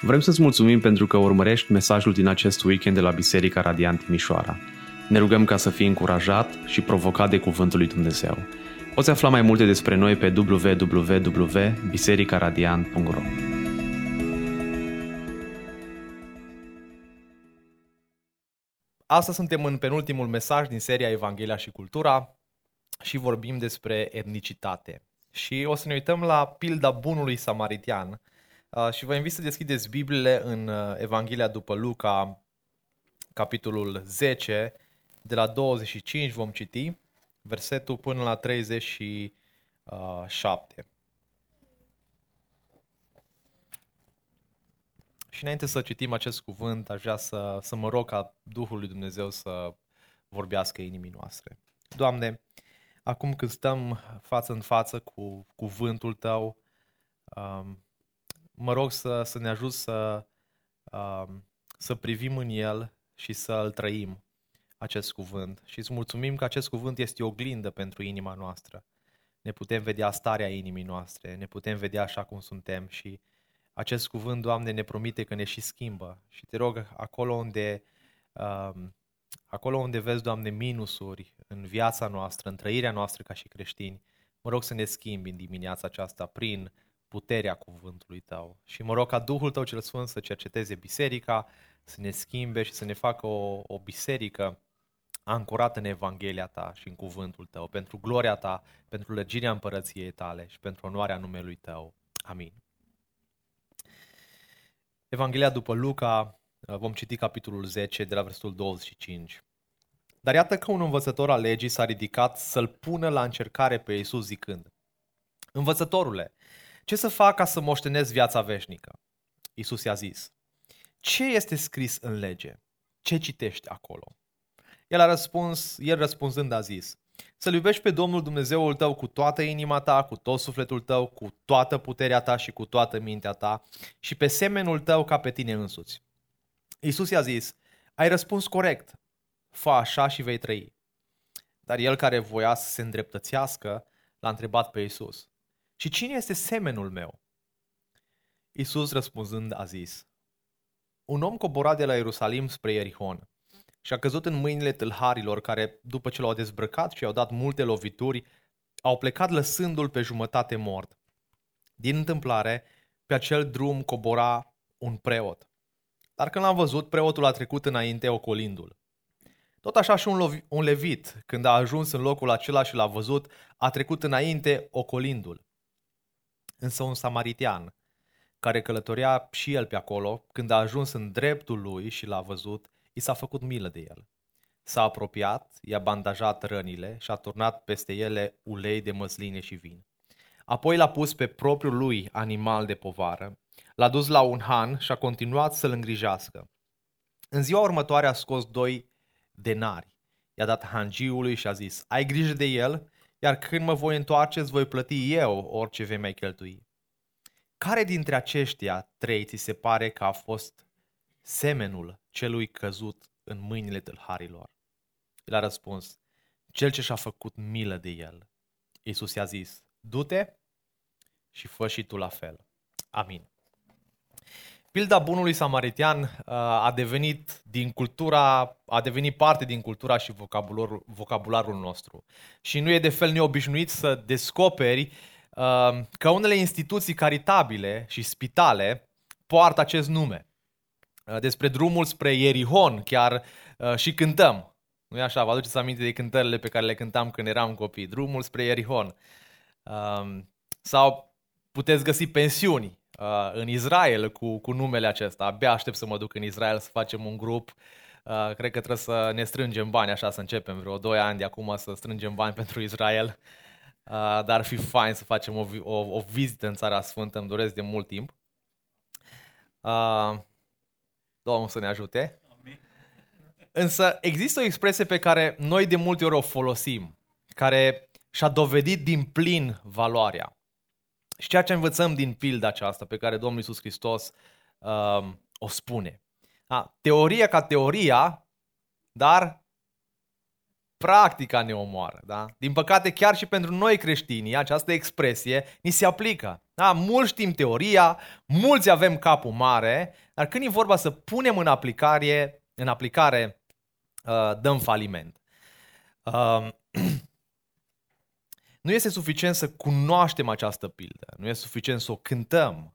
Vrem să-ți mulțumim pentru că urmărești mesajul din acest weekend de la Biserica Radiant Timișoara. Ne rugăm ca să fii încurajat și provocat de Cuvântul lui Dumnezeu. Poți afla mai multe despre noi pe www.bisericaradiant.ro Astăzi suntem în penultimul mesaj din seria Evanghelia și Cultura și vorbim despre etnicitate. Și o să ne uităm la pilda bunului samaritian, Uh, și vă invit să deschideți Bibliile în uh, Evanghelia după Luca, capitolul 10, de la 25 vom citi, versetul până la 37. Și înainte să citim acest cuvânt, aș vrea să, să mă rog ca Duhul lui Dumnezeu să vorbească inimii noastre. Doamne, acum când stăm față în față cu cuvântul Tău, um, mă rog să, să ne ajut să, uh, să privim în el și să îl trăim acest cuvânt. Și îți mulțumim că acest cuvânt este o oglindă pentru inima noastră. Ne putem vedea starea inimii noastre, ne putem vedea așa cum suntem și acest cuvânt, Doamne, ne promite că ne și schimbă. Și te rog, acolo unde, uh, acolo unde vezi, Doamne, minusuri în viața noastră, în trăirea noastră ca și creștini, mă rog să ne schimbi în dimineața aceasta prin puterea cuvântului tău. Și mă rog ca Duhul tău cel Sfânt să cerceteze biserica, să ne schimbe și să ne facă o, o biserică ancorată în Evanghelia ta și în cuvântul tău, pentru gloria ta, pentru lăgirea împărăției tale și pentru onoarea numelui tău. Amin. Evanghelia după Luca, vom citi capitolul 10 de la versetul 25. Dar iată că un învățător al legii s-a ridicat să-l pună la încercare pe Iisus zicând, Învățătorule, ce să fac ca să moștenesc viața veșnică? Iisus i-a zis, ce este scris în lege? Ce citești acolo? El a răspuns, el răspunzând a zis, să-L iubești pe Domnul Dumnezeul tău cu toată inima ta, cu tot sufletul tău, cu toată puterea ta și cu toată mintea ta și pe semenul tău ca pe tine însuți. Iisus i-a zis, ai răspuns corect, fă așa și vei trăi. Dar el care voia să se îndreptățească, l-a întrebat pe Iisus, și cine este semenul meu? Iisus răspunzând a zis, un om cobora de la Ierusalim spre Ierihon și a căzut în mâinile tâlharilor care, după ce l-au dezbrăcat și i-au dat multe lovituri, au plecat lăsându-l pe jumătate mort. Din întâmplare, pe acel drum cobora un preot. Dar când l-am văzut, preotul a trecut înainte ocolindu-l. Tot așa și un, un levit, când a ajuns în locul acela și l-a văzut, a trecut înainte ocolindu-l. Însă un samaritian, care călătorea și el pe acolo, când a ajuns în dreptul lui și l-a văzut, i s-a făcut milă de el. S-a apropiat, i-a bandajat rănile și a turnat peste ele ulei de măsline și vin. Apoi l-a pus pe propriul lui animal de povară, l-a dus la un han și a continuat să-l îngrijească. În ziua următoare a scos doi denari. I-a dat hangiului și a zis, ai grijă de el iar când mă voi întoarce, îți voi plăti eu orice vei mai cheltui. Care dintre aceștia trei ți se pare că a fost semenul celui căzut în mâinile tâlharilor? El a răspuns, cel ce și-a făcut milă de el. Iisus i-a zis, du-te și fă și tu la fel. Amin. Pilda bunului samaritian uh, a devenit din cultura, a devenit parte din cultura și vocabularul, vocabularul nostru. Și nu e de fel neobișnuit să descoperi uh, că unele instituții caritabile și spitale poartă acest nume. Uh, despre drumul spre Ierihon chiar și cântăm. Nu e așa? Vă aduceți aminte de cântările pe care le cântam când eram copii. Drumul spre Ierihon. Sau puteți găsi pensiuni uh, în Israel cu, cu numele acesta. Abia aștept să mă duc în Israel să facem un grup. Uh, cred că trebuie să ne strângem bani, așa să începem vreo 2 ani de acum să strângem bani pentru Israel. Uh, dar ar fi fain să facem o, o, o vizită în Țara Sfântă, îmi doresc de mult timp. Uh, Domnul să ne ajute. Însă există o expresie pe care noi de multe ori o folosim, care și-a dovedit din plin valoarea. Și ceea ce învățăm din pilda aceasta pe care Domnul Iisus Hristos uh, o spune. A, teoria ca teoria, dar Practica ne omoară, da? Din păcate, chiar și pentru noi creștini, această expresie ni se aplică. Da? Mulți știm teoria, mulți avem capul mare, dar când e vorba să punem în aplicare, în aplicare uh, dăm faliment. Uh, nu este suficient să cunoaștem această pildă, nu este suficient să o cântăm,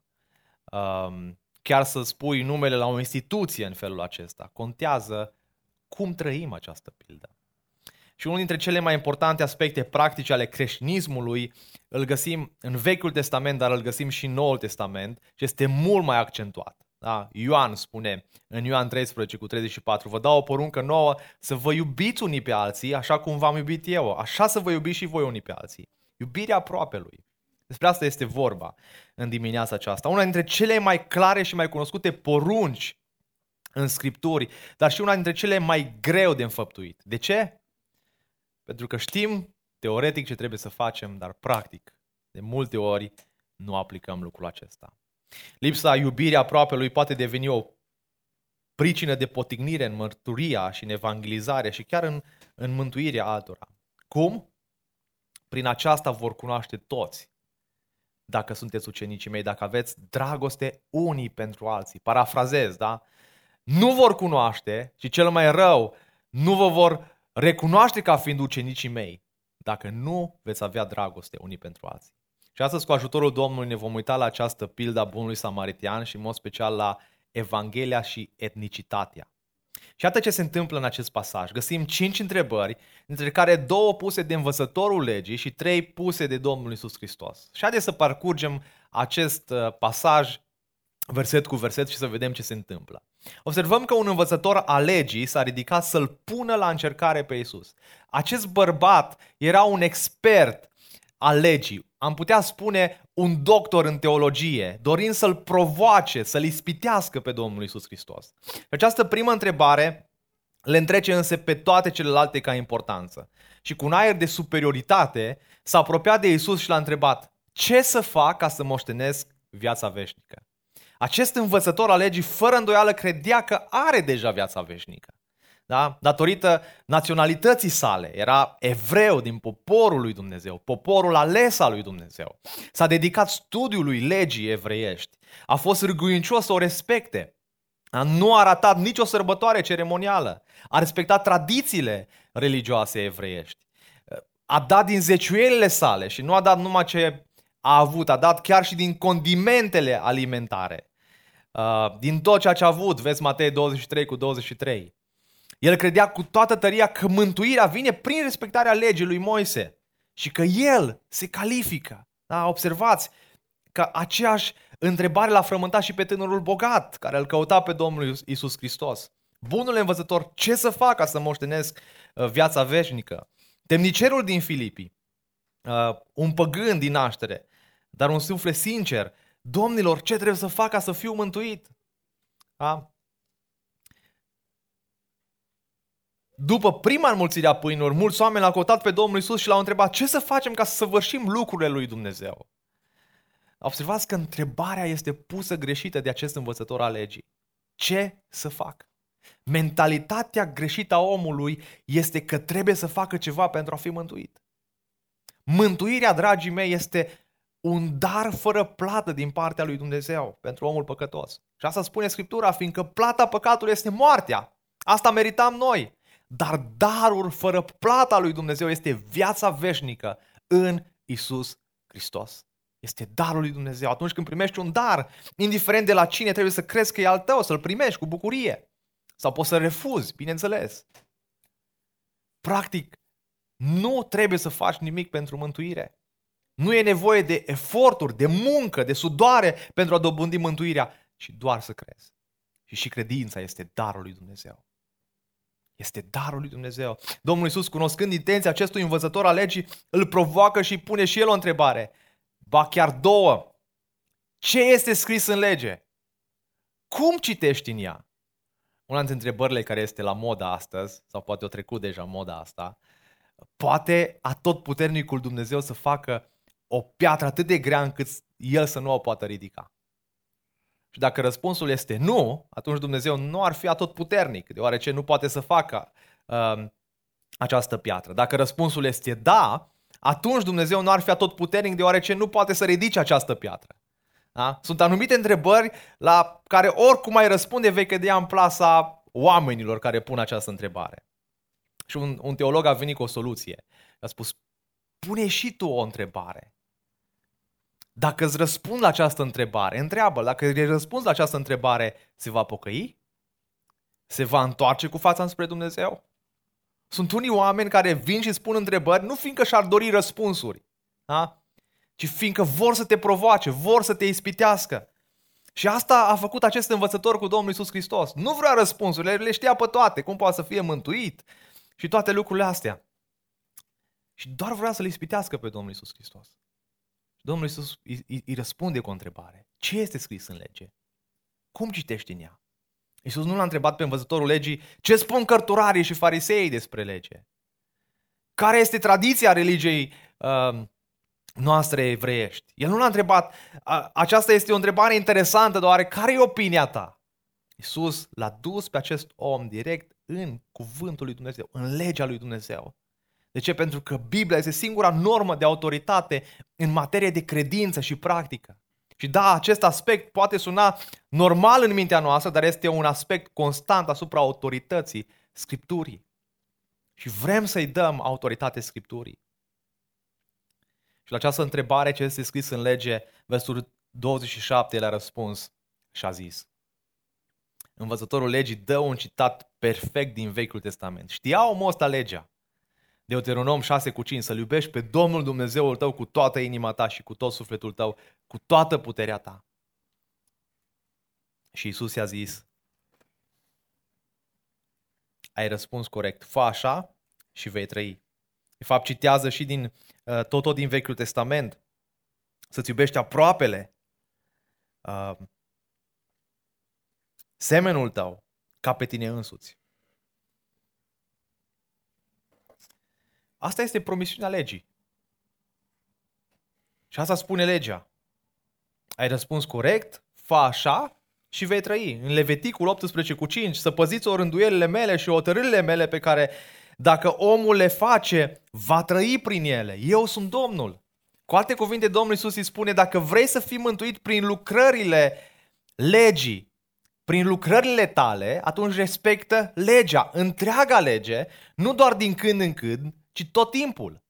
uh, chiar să spui numele la o instituție în felul acesta. Contează cum trăim această pildă. Și unul dintre cele mai importante aspecte practice ale creștinismului îl găsim în Vechiul Testament, dar îl găsim și în Noul Testament și este mult mai accentuat. Da? Ioan spune în Ioan 13 cu 34, vă dau o poruncă nouă să vă iubiți unii pe alții așa cum v-am iubit eu, așa să vă iubiți și voi unii pe alții. Iubirea aproapelui. Despre asta este vorba în dimineața aceasta. Una dintre cele mai clare și mai cunoscute porunci în Scripturi, dar și una dintre cele mai greu de înfăptuit. De ce? Pentru că știm teoretic ce trebuie să facem, dar practic, de multe ori, nu aplicăm lucrul acesta. Lipsa iubirii aproape lui poate deveni o pricină de potignire în mărturia și în evangelizare și chiar în, în mântuirea altora. Cum? Prin aceasta vor cunoaște toți dacă sunteți ucenicii mei, dacă aveți dragoste unii pentru alții. Parafrazez, da? Nu vor cunoaște și cel mai rău, nu vă vor recunoaște ca fiind ucenicii mei dacă nu veți avea dragoste unii pentru alții. Și astăzi, cu ajutorul Domnului, ne vom uita la această pildă a bunului samaritian și, în mod special, la Evanghelia și etnicitatea. Și iată ce se întâmplă în acest pasaj. Găsim cinci întrebări, dintre care două puse de învățătorul legii și trei puse de Domnul Isus Hristos. Și haideți să parcurgem acest uh, pasaj verset cu verset și să vedem ce se întâmplă. Observăm că un învățător a legii s-a ridicat să-l pună la încercare pe Isus. Acest bărbat era un expert al legii, am putea spune un doctor în teologie, dorind să-l provoace, să-l ispitească pe Domnul Isus Hristos. Această primă întrebare le întrece însă pe toate celelalte ca importanță. Și cu un aer de superioritate s-a apropiat de Isus și l-a întrebat, ce să fac ca să moștenesc viața veșnică? Acest învățător al legii, fără îndoială, credea că are deja viața veșnică. Da? Datorită naționalității sale, era evreu din poporul lui Dumnezeu, poporul ales al lui Dumnezeu. S-a dedicat studiului legii evreiești. A fost râguincios să o respecte. Nu a ratat nicio sărbătoare ceremonială. A respectat tradițiile religioase evreiești. A dat din zeciuielile sale și nu a dat numai ce a avut, a dat chiar și din condimentele alimentare. Uh, din tot ceea ce a avut, vezi Matei 23 cu 23. El credea cu toată tăria că mântuirea vine prin respectarea legii lui Moise și că el se califică. Da? Observați că aceeași întrebare l-a frământat și pe tânărul bogat care îl căuta pe Domnul Isus Hristos. Bunul învățător, ce să fac ca să moștenesc uh, viața veșnică? Temnicerul din Filipii, uh, un păgân din naștere, dar un suflet sincer, Domnilor, ce trebuie să fac ca să fiu mântuit? Da? După prima înmulțire a pâinilor, mulți oameni l-au căutat pe Domnul Isus și l-au întrebat ce să facem ca să săvârșim lucrurile lui Dumnezeu. Observați că întrebarea este pusă greșită de acest învățător al legii. Ce să fac? Mentalitatea greșită a omului este că trebuie să facă ceva pentru a fi mântuit. Mântuirea, dragii mei, este un dar fără plată din partea lui Dumnezeu pentru omul păcătos. Și asta spune Scriptura, fiindcă plata păcatului este moartea. Asta meritam noi. Dar darul fără plata lui Dumnezeu este viața veșnică în Isus Hristos. Este darul lui Dumnezeu. Atunci când primești un dar, indiferent de la cine, trebuie să crezi că e al tău, să-l primești cu bucurie. Sau poți să refuzi, bineînțeles. Practic, nu trebuie să faci nimic pentru mântuire. Nu e nevoie de eforturi, de muncă, de sudoare pentru a dobândi mântuirea, ci doar să crezi. Și și credința este darul lui Dumnezeu. Este darul lui Dumnezeu. Domnul Iisus, cunoscând intenția acestui învățător al legii, îl provoacă și pune și el o întrebare. Ba chiar două. Ce este scris în lege? Cum citești în ea? Una dintre întrebările care este la moda astăzi, sau poate o trecut deja moda asta, poate a tot puternicul Dumnezeu să facă o piatră atât de grea încât el să nu o poată ridica? Și dacă răspunsul este nu, atunci Dumnezeu nu ar fi atot puternic, deoarece nu poate să facă uh, această piatră? Dacă răspunsul este da, atunci Dumnezeu nu ar fi tot puternic deoarece nu poate să ridice această piatră. Da? Sunt anumite întrebări la care oricum ai răspunde vei cădea în plasa oamenilor care pun această întrebare. Și un, un teolog a venit cu o soluție. A spus, pune și tu o întrebare. Dacă îți răspund la această întrebare, întreabă, dacă îi răspunzi la această întrebare, se va pocăi? Se va întoarce cu fața spre Dumnezeu? Sunt unii oameni care vin și spun întrebări nu fiindcă și-ar dori răspunsuri, da? ci fiindcă vor să te provoace, vor să te ispitească. Și asta a făcut acest învățător cu Domnul Isus Hristos. Nu vrea răspunsurile, le știa pe toate, cum poate să fie mântuit și toate lucrurile astea. Și doar vrea să le ispitească pe Domnul Isus Hristos. Domnul Isus îi, îi răspunde cu o întrebare. Ce este scris în lege? Cum citești în ea? Iisus nu l-a întrebat pe învățătorul legii ce spun cărturarii și fariseii despre lege. Care este tradiția religiei uh, noastre evreiești? El nu l-a întrebat, aceasta este o întrebare interesantă, doar care e opinia ta? Iisus l-a dus pe acest om direct în cuvântul lui Dumnezeu, în legea lui Dumnezeu. De ce? Pentru că Biblia este singura normă de autoritate în materie de credință și practică. Și da, acest aspect poate suna normal în mintea noastră, dar este un aspect constant asupra autorității Scripturii. Și vrem să-i dăm autoritate Scripturii. Și la această întrebare ce este scris în lege, versul 27, el a răspuns și a zis. Învățătorul legii dă un citat perfect din Vechiul Testament. Știa omul ăsta legea. Deuteronom 6 cu 5, să-L iubești pe Domnul Dumnezeul tău cu toată inima ta și cu tot sufletul tău, cu toată puterea ta. Și Isus i-a zis, ai răspuns corect, fă așa și vei trăi. De fapt, citează și din, uh, tot, tot din Vechiul Testament, să-ți iubești aproapele, uh, semenul tău, ca pe tine însuți. Asta este promisiunea legii. Și asta spune legea. Ai răspuns corect, fa așa și vei trăi. În Leviticul 18 cu 5, să păziți o rânduielile mele și otărârile mele pe care dacă omul le face, va trăi prin ele. Eu sunt Domnul. Cu alte cuvinte, Domnul Iisus îi spune, dacă vrei să fii mântuit prin lucrările legii, prin lucrările tale, atunci respectă legea, întreaga lege, nu doar din când în când, ci tot timpul.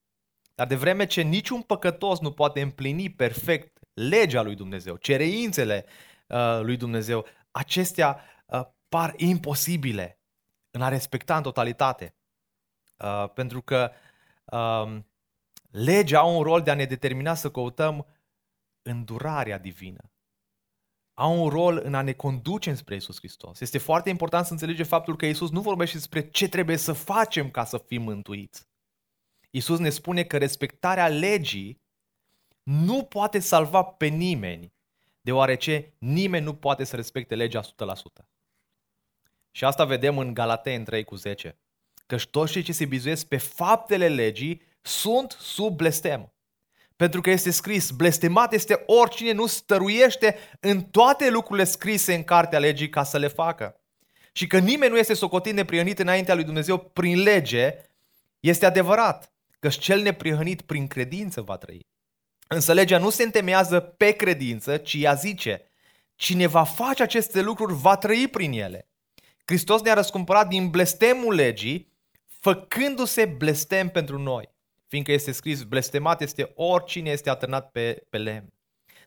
Dar de vreme ce niciun păcătos nu poate împlini perfect legea lui Dumnezeu, cereințele uh, lui Dumnezeu, acestea uh, par imposibile în a respecta în totalitate. Uh, pentru că uh, legea au un rol de a ne determina să căutăm îndurarea divină. Au un rol în a ne conduce spre Isus Hristos. Este foarte important să înțelegem faptul că Isus nu vorbește despre ce trebuie să facem ca să fim mântuiți. Isus ne spune că respectarea legii nu poate salva pe nimeni, deoarece nimeni nu poate să respecte legea 100%. Și asta vedem în Galatei 3 cu 10. Căci toți cei ce se bizuiesc pe faptele legii sunt sub blestem. Pentru că este scris, blestemat este oricine nu stăruiește în toate lucrurile scrise în cartea legii ca să le facă. Și că nimeni nu este socotit neprihănit înaintea lui Dumnezeu prin lege, este adevărat că cel neprihănit prin credință va trăi. Însă legea nu se întemeiază pe credință, ci ea zice, cine va face aceste lucruri va trăi prin ele. Hristos ne-a răscumpărat din blestemul legii, făcându-se blestem pentru noi. Fiindcă este scris, blestemat este oricine este atârnat pe, pe lemn.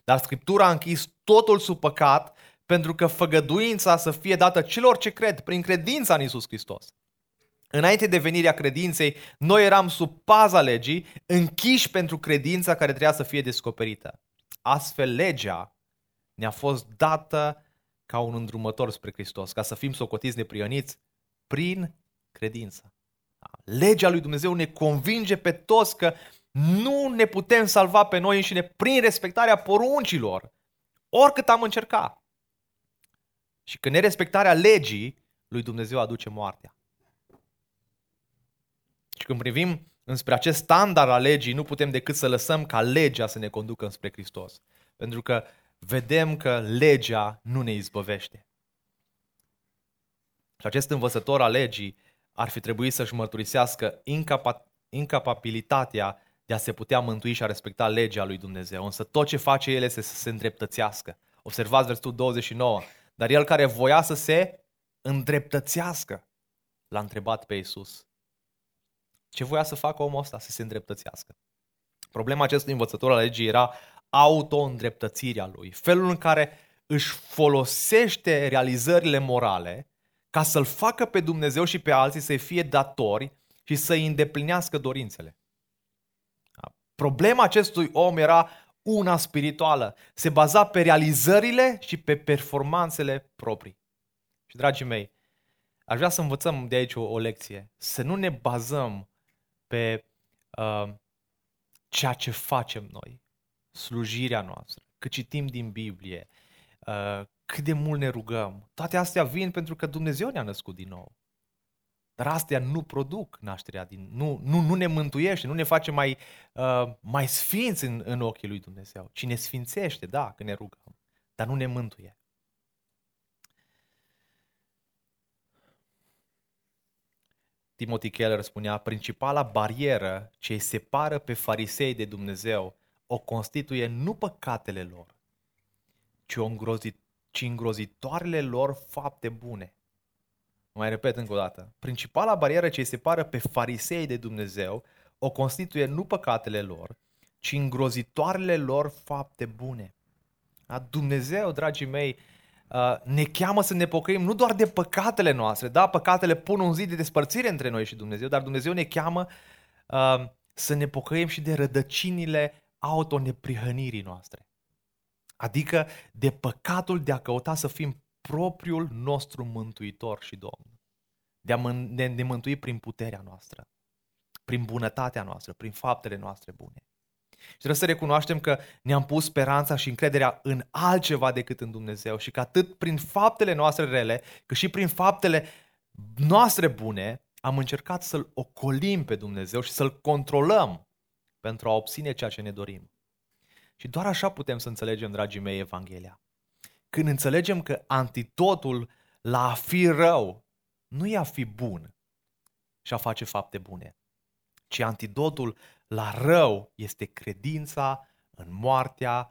Dar Scriptura a închis totul sub păcat pentru că făgăduința să fie dată celor ce cred prin credința în Isus Hristos. Înainte de venirea credinței, noi eram sub paza legii, închiși pentru credința care trebuia să fie descoperită. Astfel, legea ne-a fost dată ca un îndrumător spre Hristos, ca să fim socotiți neprioniți prin credință. Legea lui Dumnezeu ne convinge pe toți că nu ne putem salva pe noi înșine prin respectarea poruncilor, oricât am încercat. Și că nerespectarea legii lui Dumnezeu aduce moartea. Și când privim înspre acest standard al legii, nu putem decât să lăsăm ca legea să ne conducă înspre Hristos. Pentru că vedem că legea nu ne izbăvește. Și acest învățător al legii ar fi trebuit să-și mărturisească incapa- incapabilitatea de a se putea mântui și a respecta legea lui Dumnezeu. Însă tot ce face el este să se îndreptățească. Observați versetul 29. Dar el care voia să se îndreptățească, l-a întrebat pe Iisus. Ce voia să facă omul ăsta? Să se îndreptățească. Problema acestui învățător al legii era auto-îndreptățirea lui. Felul în care își folosește realizările morale ca să-L facă pe Dumnezeu și pe alții să fie datori și să-i îndeplinească dorințele. Problema acestui om era una spirituală. Se baza pe realizările și pe performanțele proprii. Și, dragii mei, aș vrea să învățăm de aici o, o lecție. Să nu ne bazăm pe uh, ceea ce facem noi, slujirea noastră, cât citim din Biblie, uh, cât de mult ne rugăm. Toate astea vin pentru că Dumnezeu ne-a născut din nou. Dar astea nu produc nașterea din... Nu, nu, nu ne mântuiește, nu ne face mai, uh, mai sfinți în, în ochii lui Dumnezeu. Ci ne sfințește, da, când ne rugăm. Dar nu ne mântuie. Timothy Keller spunea, principala barieră ce îi separă pe farisei de Dumnezeu o constituie nu păcatele lor, ci, o îngrozit, ci îngrozitoarele lor fapte bune. Mai repet încă o dată. Principala barieră ce îi separă pe farisei de Dumnezeu o constituie nu păcatele lor, ci îngrozitoarele lor fapte bune. Da? Dumnezeu, dragii mei, uh, ne cheamă să ne pocăim nu doar de păcatele noastre, da, păcatele pun un zid de despărțire între noi și Dumnezeu, dar Dumnezeu ne cheamă uh, să ne pocăim și de rădăcinile autoneprihănirii noastre. Adică de păcatul de a căuta să fim propriul nostru mântuitor și Domn. De a ne, ne mântui prin puterea noastră, prin bunătatea noastră, prin faptele noastre bune. Și trebuie să recunoaștem că ne-am pus speranța și încrederea în altceva decât în Dumnezeu și că atât prin faptele noastre rele, cât și prin faptele noastre bune, am încercat să-L ocolim pe Dumnezeu și să-L controlăm pentru a obține ceea ce ne dorim. Și doar așa putem să înțelegem, dragii mei, Evanghelia. Când înțelegem că antitotul la a fi rău nu e a fi bun și a face fapte bune, ci antidotul la rău este credința în moartea,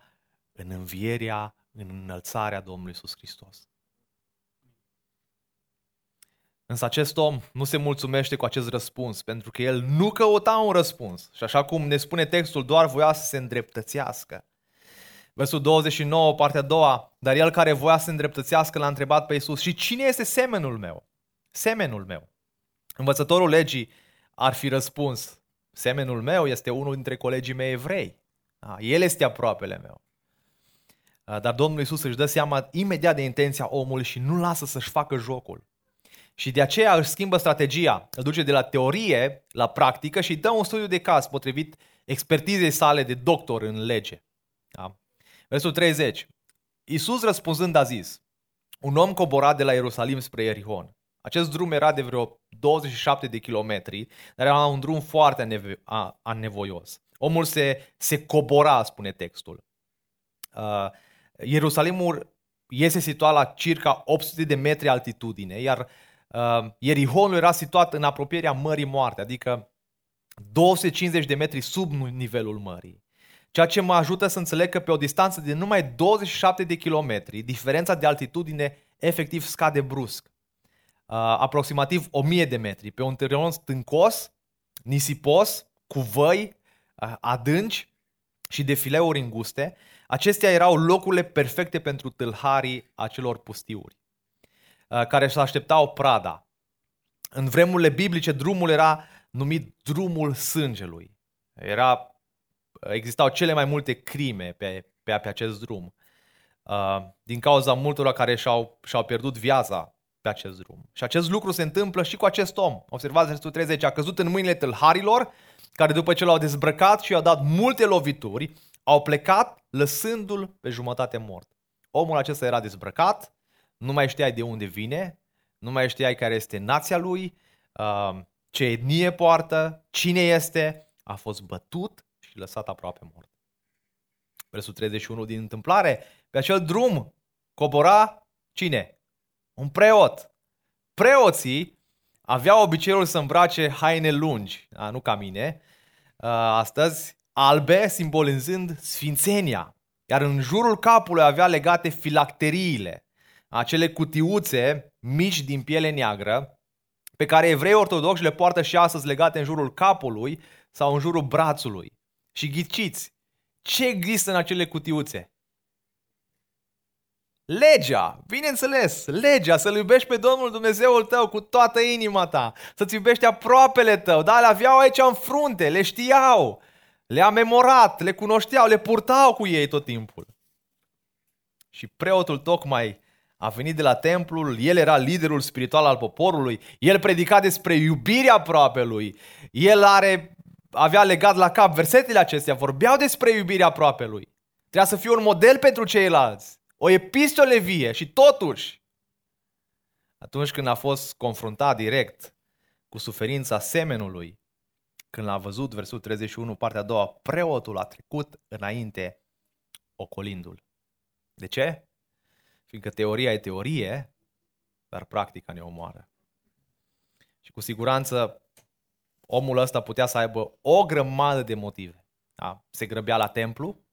în învierea, în înălțarea Domnului Iisus Hristos. Însă acest om nu se mulțumește cu acest răspuns, pentru că el nu căuta un răspuns. Și așa cum ne spune textul, doar voia să se îndreptățească. Versul 29, partea a doua, dar el care voia să se îndreptățească l-a întrebat pe Iisus, și cine este semenul meu? Semenul meu. Învățătorul legii ar fi răspuns, semenul meu este unul dintre colegii mei evrei. El este aproapele meu. Dar Domnul Iisus își dă seama imediat de intenția omului și nu lasă să-și facă jocul. Și de aceea își schimbă strategia, îl duce de la teorie la practică și dă un studiu de caz potrivit expertizei sale de doctor în lege. Da? Versul 30. Iisus răspunzând a zis, un om cobora de la Ierusalim spre Ierihon. Acest drum era de vreo 27 de kilometri, dar era un drum foarte anevoios. Omul se, se cobora, spune textul. Uh, Ierusalimul este situat la circa 800 de metri altitudine, iar uh, Ierihonul era situat în apropierea Mării Moarte, adică 250 de metri sub nivelul mării. Ceea ce mă ajută să înțeleg că pe o distanță de numai 27 de kilometri, diferența de altitudine efectiv scade brusc. Uh, aproximativ 1000 de metri, pe un teren stâncos, nisipos, cu văi uh, adânci și defileuri înguste, acestea erau locurile perfecte pentru tâlharii acelor pustiuri, uh, care își așteptau prada. În vremurile biblice, drumul era numit drumul sângelui. Era existau cele mai multe crime pe, pe, pe acest drum. Uh, din cauza multora care și-au, și-au pierdut viața pe acest drum. Și acest lucru se întâmplă și cu acest om. Observați versetul 30, a căzut în mâinile tâlharilor, care după ce l-au dezbrăcat și i-au dat multe lovituri, au plecat lăsându-l pe jumătate mort. Omul acesta era dezbrăcat, nu mai știai de unde vine, nu mai știai care este nația lui, uh, ce etnie poartă, cine este, a fost bătut, și lăsat aproape mort. Versul 31 din întâmplare, pe acel drum cobora cine? Un preot. Preoții avea obiceiul să îmbrace haine lungi, a, nu ca mine, a, astăzi, albe, simbolizând sfințenia. Iar în jurul capului avea legate filacteriile, acele cutiuțe mici din piele neagră, pe care evrei ortodoxi le poartă și astăzi legate în jurul capului sau în jurul brațului. Și ghiciți, ce există în acele cutiuțe? Legea, bineînțeles, legea, să-L iubești pe Domnul Dumnezeul tău cu toată inima ta, să-ți iubești aproapele tău, da, le aveau aici în frunte, le știau, le-a memorat, le cunoșteau, le purtau cu ei tot timpul. Și preotul tocmai a venit de la templul, el era liderul spiritual al poporului, el predica despre iubirea lui, el are, avea legat la cap versetele acestea, vorbeau despre iubirea lui. Trebuia să fie un model pentru ceilalți, o epistole vie și totuși, atunci când a fost confruntat direct cu suferința semenului, când l-a văzut, versul 31, partea a doua, preotul a trecut înainte ocolindul. De ce? Fiindcă teoria e teorie, dar practica ne omoară. Și cu siguranță omul ăsta putea să aibă o grămadă de motive. Da? Se grăbea la templu,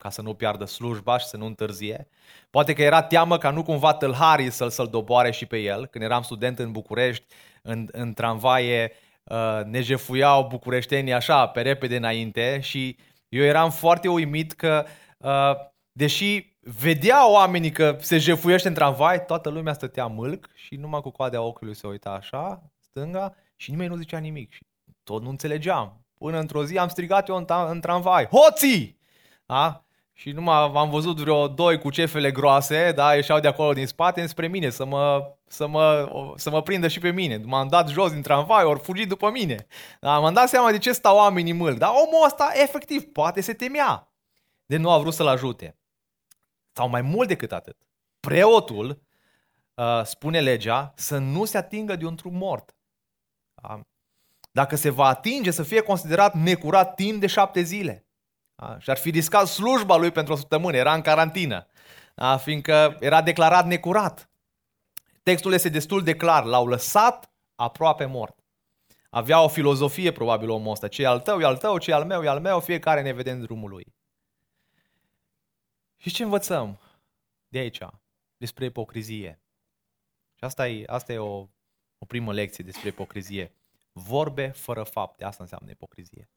ca să nu piardă slujba și să nu întârzie. Poate că era teamă ca nu cumva tâlharii să-l, să-l doboare și pe el. Când eram student în București, în, în tramvaie, uh, ne jefuiau bucureștenii așa, pe repede înainte și eu eram foarte uimit că, uh, deși vedea oamenii că se jefuiește în tramvai, toată lumea stătea mâlc și numai cu coadea ochiului se uita așa, stânga, și nimeni nu zicea nimic. Și tot nu înțelegeam. Până într-o zi am strigat eu în, în tramvai, hoții! Da? Și numai am văzut vreo doi cu cefele groase, da, ieșeau de acolo din spate spre mine să mă, să mă, să mă prindă și pe mine. M-am dat jos din tramvai, ori fugit după mine. Da, m-am dat seama de ce stau oamenii mâl. Dar omul ăsta, efectiv, poate se temea de nu a vrut să-l ajute. Sau mai mult decât atât. Preotul, uh, spune legea, să nu se atingă de un trup mort. Da? Dacă se va atinge, să fie considerat necurat timp de șapte zile. Da? Și ar fi riscat slujba lui pentru o săptămână, era în carantină, da? fiindcă era declarat necurat. Textul este destul de clar, l-au lăsat aproape mort. Avea o filozofie probabil omul ăsta, ce e al tău, e al tău, ce e al meu, e al meu, fiecare ne vedem drumul lui. Și ce învățăm de aici? Despre ipocrizie. Și asta e, asta e o, o primă lecție despre ipocrizie. Vorbe fără fapte, asta înseamnă ipocrizie.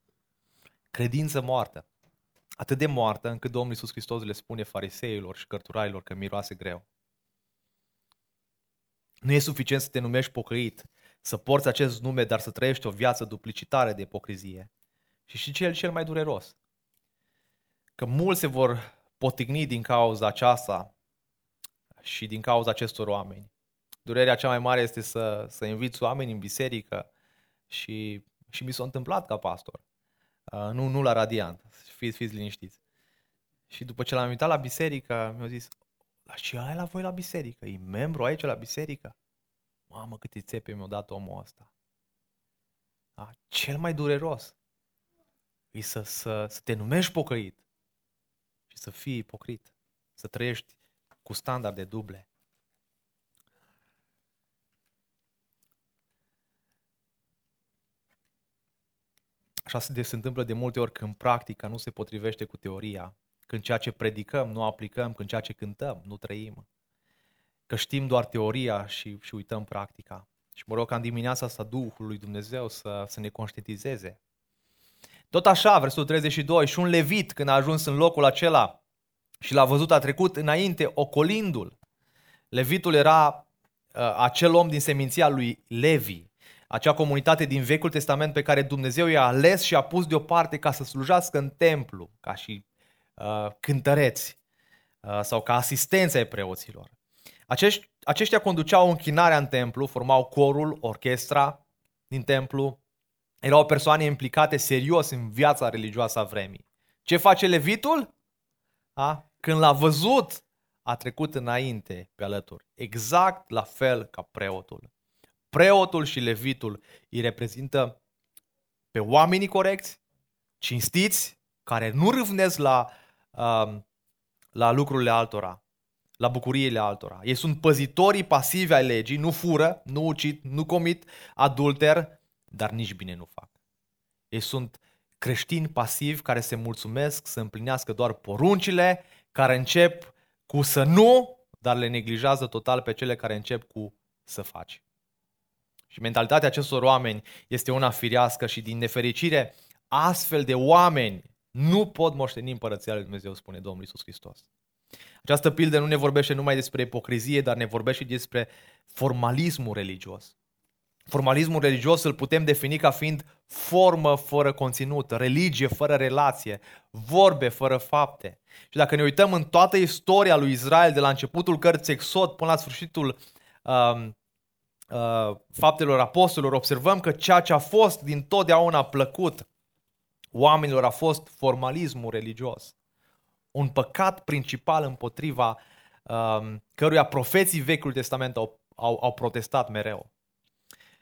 Credință moartă atât de moartă încât Domnul Iisus Hristos le spune fariseilor și cărturailor că miroase greu. Nu e suficient să te numești pocăit, să porți acest nume, dar să trăiești o viață duplicitare de ipocrizie. Și și cel cel mai dureros. Că mulți se vor potigni din cauza aceasta și din cauza acestor oameni. Durerea cea mai mare este să, să inviți oameni în biserică și, și mi s-a întâmplat ca pastor. Uh, nu, nu la Radiant, fiți, fiți liniștiți. Și după ce l-am invitat la biserică, mi-a zis, la ce ai la voi la biserică? E membru aici la biserică? Mamă, câte țepe mi-a dat omul ăsta. Da? Cel mai dureros e să, să, să te numești pocăit și să fii ipocrit, să trăiești cu standarde duble. Așa se, se întâmplă de multe ori când practica nu se potrivește cu teoria, când ceea ce predicăm nu aplicăm, când ceea ce cântăm nu trăim. Că știm doar teoria și, și uităm practica. Și mă rog ca în dimineața asta Duhul lui Dumnezeu să, să ne conștientizeze. Tot așa, versetul 32, și un levit când a ajuns în locul acela și l-a văzut, a trecut înainte ocolindul. Levitul era uh, acel om din seminția lui Levi, acea comunitate din Vechiul Testament pe care Dumnezeu i-a ales și a pus deoparte ca să slujească în templu, ca și uh, cântăreți uh, sau ca asistență ai preoților. Acești, aceștia conduceau închinarea în templu, formau corul, orchestra din templu, erau persoane implicate serios în viața religioasă a vremii. Ce face levitul? A? Când l-a văzut, a trecut înainte pe alături. Exact la fel ca preotul preotul și levitul îi reprezintă pe oamenii corecți, cinstiți, care nu râvnesc la, uh, la lucrurile altora. la bucuriile altora. Ei sunt păzitorii pasivi ai legii, nu fură, nu ucid, nu comit adulter, dar nici bine nu fac. Ei sunt creștini pasivi care se mulțumesc să împlinească doar poruncile, care încep cu să nu, dar le neglijează total pe cele care încep cu să faci. Și mentalitatea acestor oameni este una firească și din nefericire astfel de oameni nu pot moșteni împărăția lui Dumnezeu, spune Domnul Isus Hristos. Această pildă nu ne vorbește numai despre ipocrizie, dar ne vorbește și despre formalismul religios. Formalismul religios îl putem defini ca fiind formă fără conținut, religie fără relație, vorbe fără fapte. Și dacă ne uităm în toată istoria lui Israel, de la începutul cărții Exod până la sfârșitul um, uh, faptelor apostolilor, observăm că ceea ce a fost din totdeauna plăcut oamenilor a fost formalismul religios. Un păcat principal împotriva um, căruia profeții Vechiului Testament au, au, au protestat mereu.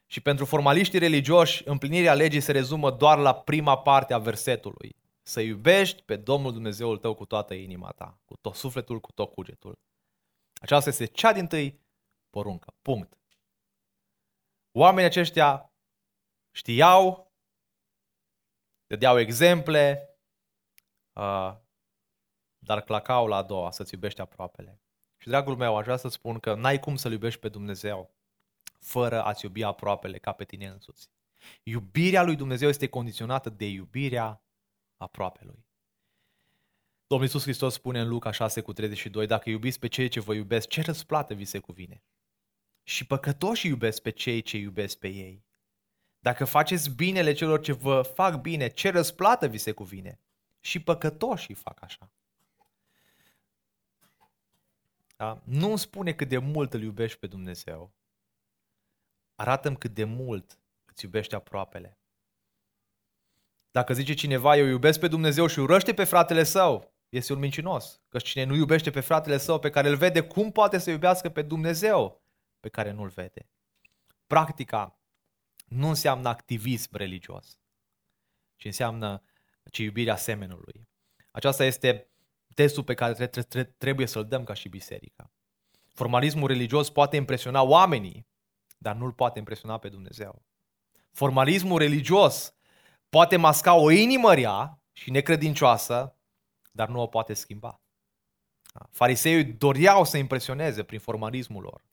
Și pentru formaliștii religioși, împlinirea legii se rezumă doar la prima parte a versetului. Să iubești pe Domnul Dumnezeul tău cu toată inima ta, cu tot sufletul, cu tot cugetul. Aceasta este cea din tâi poruncă. Punct. Oamenii aceștia știau, dădeau exemple, uh, dar clacau la a doua, să-ți iubești aproapele. Și dragul meu, aș vrea să spun că n-ai cum să-L iubești pe Dumnezeu fără a-ți iubi aproapele ca pe tine însuți. Iubirea lui Dumnezeu este condiționată de iubirea aproapelui. Domnul Iisus Hristos spune în Luca 6 cu 32, dacă iubiți pe cei ce vă iubesc, ce răsplată vi se cuvine? Și păcătoșii iubesc pe cei ce iubesc pe ei. Dacă faceți binele celor ce vă fac bine, ce răsplată vi se cuvine? Și păcătoșii fac așa. Da? Nu îmi spune cât de mult îl iubești pe Dumnezeu, arată cât de mult îți iubește aproapele. Dacă zice cineva, eu iubesc pe Dumnezeu și urăște pe fratele său, este un mincinos. Că cine nu iubește pe fratele său pe care îl vede, cum poate să iubească pe Dumnezeu pe care nu-l vede? Practica nu înseamnă activism religios, ci înseamnă ci iubirea semenului. Aceasta este testul pe care trebuie să-l dăm ca și biserica. Formalismul religios poate impresiona oamenii, dar nu-L poate impresiona pe Dumnezeu. Formalismul religios poate masca o inimă rea și necredincioasă, dar nu o poate schimba. Fariseii doreau să impresioneze prin formalismul lor.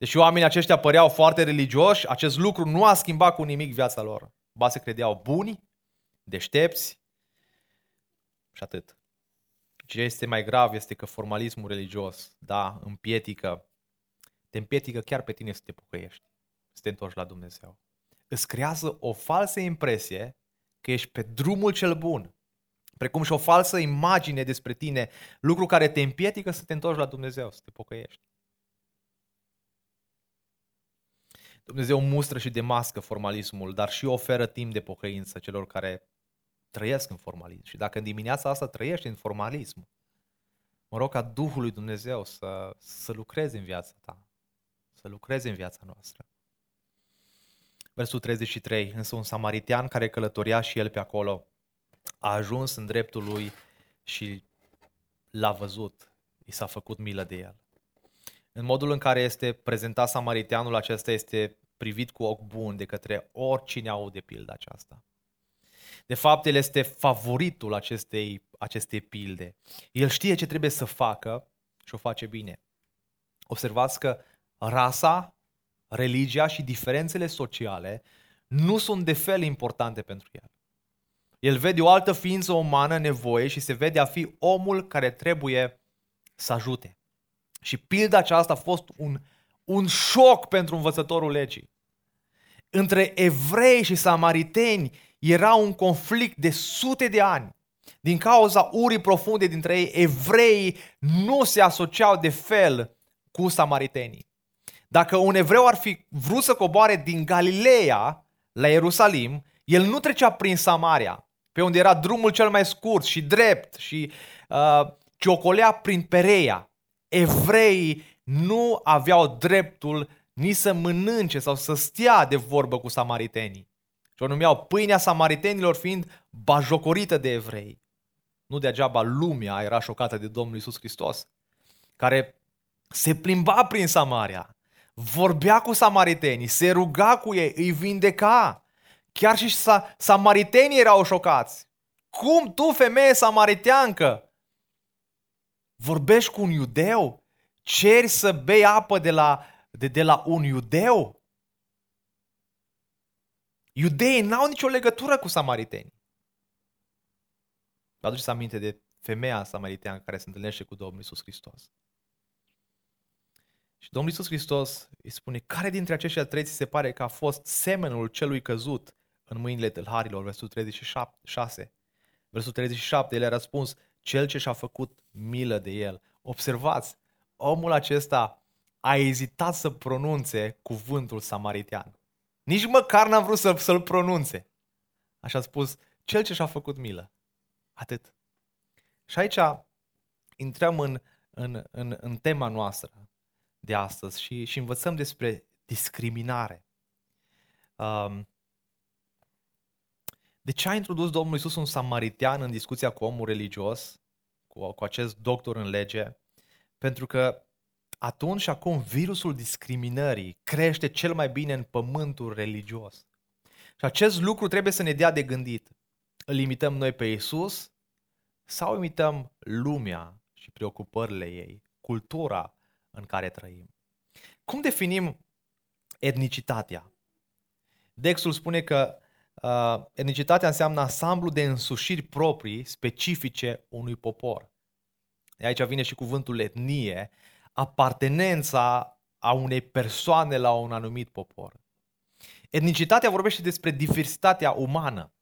Deși oamenii aceștia păreau foarte religioși, acest lucru nu a schimbat cu nimic viața lor. Ba se credeau buni, deștepți și atât. Ce este mai grav este că formalismul religios, da, împietică te împietică chiar pe tine să te pocăiești, să te întorci la Dumnezeu. Îți creează o falsă impresie că ești pe drumul cel bun, precum și o falsă imagine despre tine, lucru care te împietică să te întorci la Dumnezeu, să te pocăiești. Dumnezeu mustră și demască formalismul, dar și oferă timp de pocăință celor care trăiesc în formalism. Și dacă în dimineața asta trăiești în formalism, mă rog ca Duhul lui Dumnezeu să, să lucreze în viața ta, să lucreze în viața noastră. Versul 33, însă un samaritean care călătoria și el pe acolo a ajuns în dreptul lui și l-a văzut, i s-a făcut milă de el. În modul în care este prezentat samariteanul acesta este privit cu ochi bun de către oricine aude pilda aceasta. De fapt, el este favoritul acestei, acestei pilde. El știe ce trebuie să facă și o face bine. Observați că rasa, religia și diferențele sociale nu sunt de fel importante pentru el. El vede o altă ființă umană nevoie și se vede a fi omul care trebuie să ajute. Și pilda aceasta a fost un, un șoc pentru învățătorul legii. Între evrei și samariteni era un conflict de sute de ani. Din cauza urii profunde dintre ei, evrei nu se asociau de fel cu samaritenii. Dacă un evreu ar fi vrut să coboare din Galileea la Ierusalim, el nu trecea prin Samaria, pe unde era drumul cel mai scurt și drept și uh, ciocolea prin Pereia. Evreii nu aveau dreptul nici să mănânce sau să stea de vorbă cu samaritenii. Și o numeau pâinea samaritenilor fiind bajocorită de evrei. Nu degeaba lumea era șocată de Domnul Isus Hristos care se plimba prin Samaria, vorbea cu samaritenii, se ruga cu ei, îi vindeca. Chiar și sa- samaritenii erau șocați. Cum tu, femeie samariteancă, vorbești cu un iudeu? Ceri să bei apă de la, de, de la un iudeu? Iudeii n-au nicio legătură cu samaritenii. Vă aduceți aminte de femeia samariteană care se întâlnește cu Domnul Isus Hristos. Și Domnul Isus Hristos îi spune, care dintre aceștia trei ți se pare că a fost semenul celui căzut în mâinile tâlharilor? Versul 36. Versul 37, el a răspuns, cel ce și-a făcut milă de el. Observați, omul acesta a ezitat să pronunțe cuvântul samaritean. Nici măcar n-a vrut să, să-l pronunțe. Așa a spus, cel ce și-a făcut milă. Atât. Și aici intrăm în, în, în, în tema noastră de astăzi și, și învățăm despre discriminare. Um, de ce a introdus Domnul Isus un samaritean în discuția cu omul religios, cu, cu acest doctor în lege? Pentru că atunci și acum virusul discriminării crește cel mai bine în pământul religios. Și acest lucru trebuie să ne dea de gândit. Îl imităm noi pe Isus sau imităm lumea și preocupările ei, cultura în care trăim? Cum definim etnicitatea? Dexul spune că uh, etnicitatea înseamnă ansamblu de însușiri proprii, specifice unui popor. Aici vine și cuvântul etnie, apartenența a unei persoane la un anumit popor. Etnicitatea vorbește despre diversitatea umană.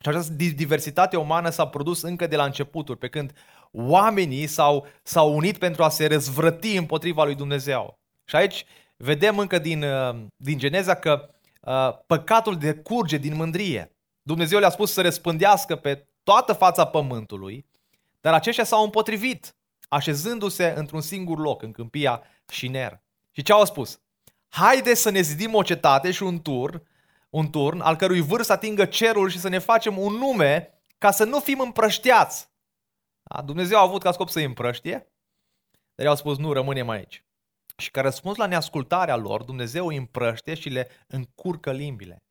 Și această diversitate umană s-a produs încă de la începuturi, pe când oamenii s-au, s-au unit pentru a se răzvrăti împotriva lui Dumnezeu. Și aici vedem încă din, uh, din Geneza că uh, păcatul decurge din mândrie. Dumnezeu le-a spus să răspândească pe toată fața pământului, dar aceștia s-au împotrivit, așezându-se într-un singur loc, în câmpia Șiner. Și ce au spus? Haide să ne zidim o cetate și un turn, un turn al cărui vârf să atingă cerul și să ne facem un nume ca să nu fim împrăștiați. Da? Dumnezeu a avut ca scop să îi împrăștie, dar i-au spus nu, rămânem aici. Și ca răspuns la neascultarea lor, Dumnezeu îi împrăște și le încurcă limbile.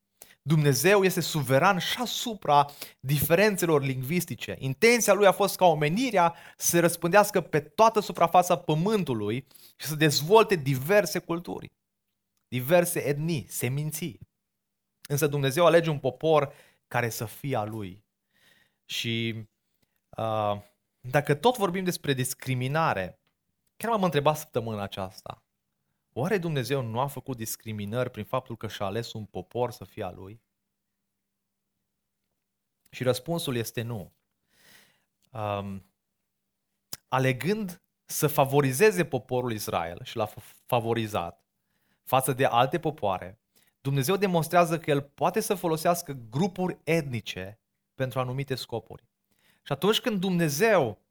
Dumnezeu este suveran și asupra diferențelor lingvistice. Intenția lui a fost ca omenirea să se răspândească pe toată suprafața pământului și să dezvolte diverse culturi, diverse etnii, seminții. Însă Dumnezeu alege un popor care să fie a lui. Și uh, dacă tot vorbim despre discriminare, chiar m-am întrebat săptămâna aceasta, oare Dumnezeu nu a făcut discriminări prin faptul că și-a ales un popor să fie a lui? Și răspunsul este nu. Um, alegând să favorizeze poporul Israel și l-a favorizat față de alte popoare, Dumnezeu demonstrează că El poate să folosească grupuri etnice pentru anumite scopuri. Și atunci când Dumnezeu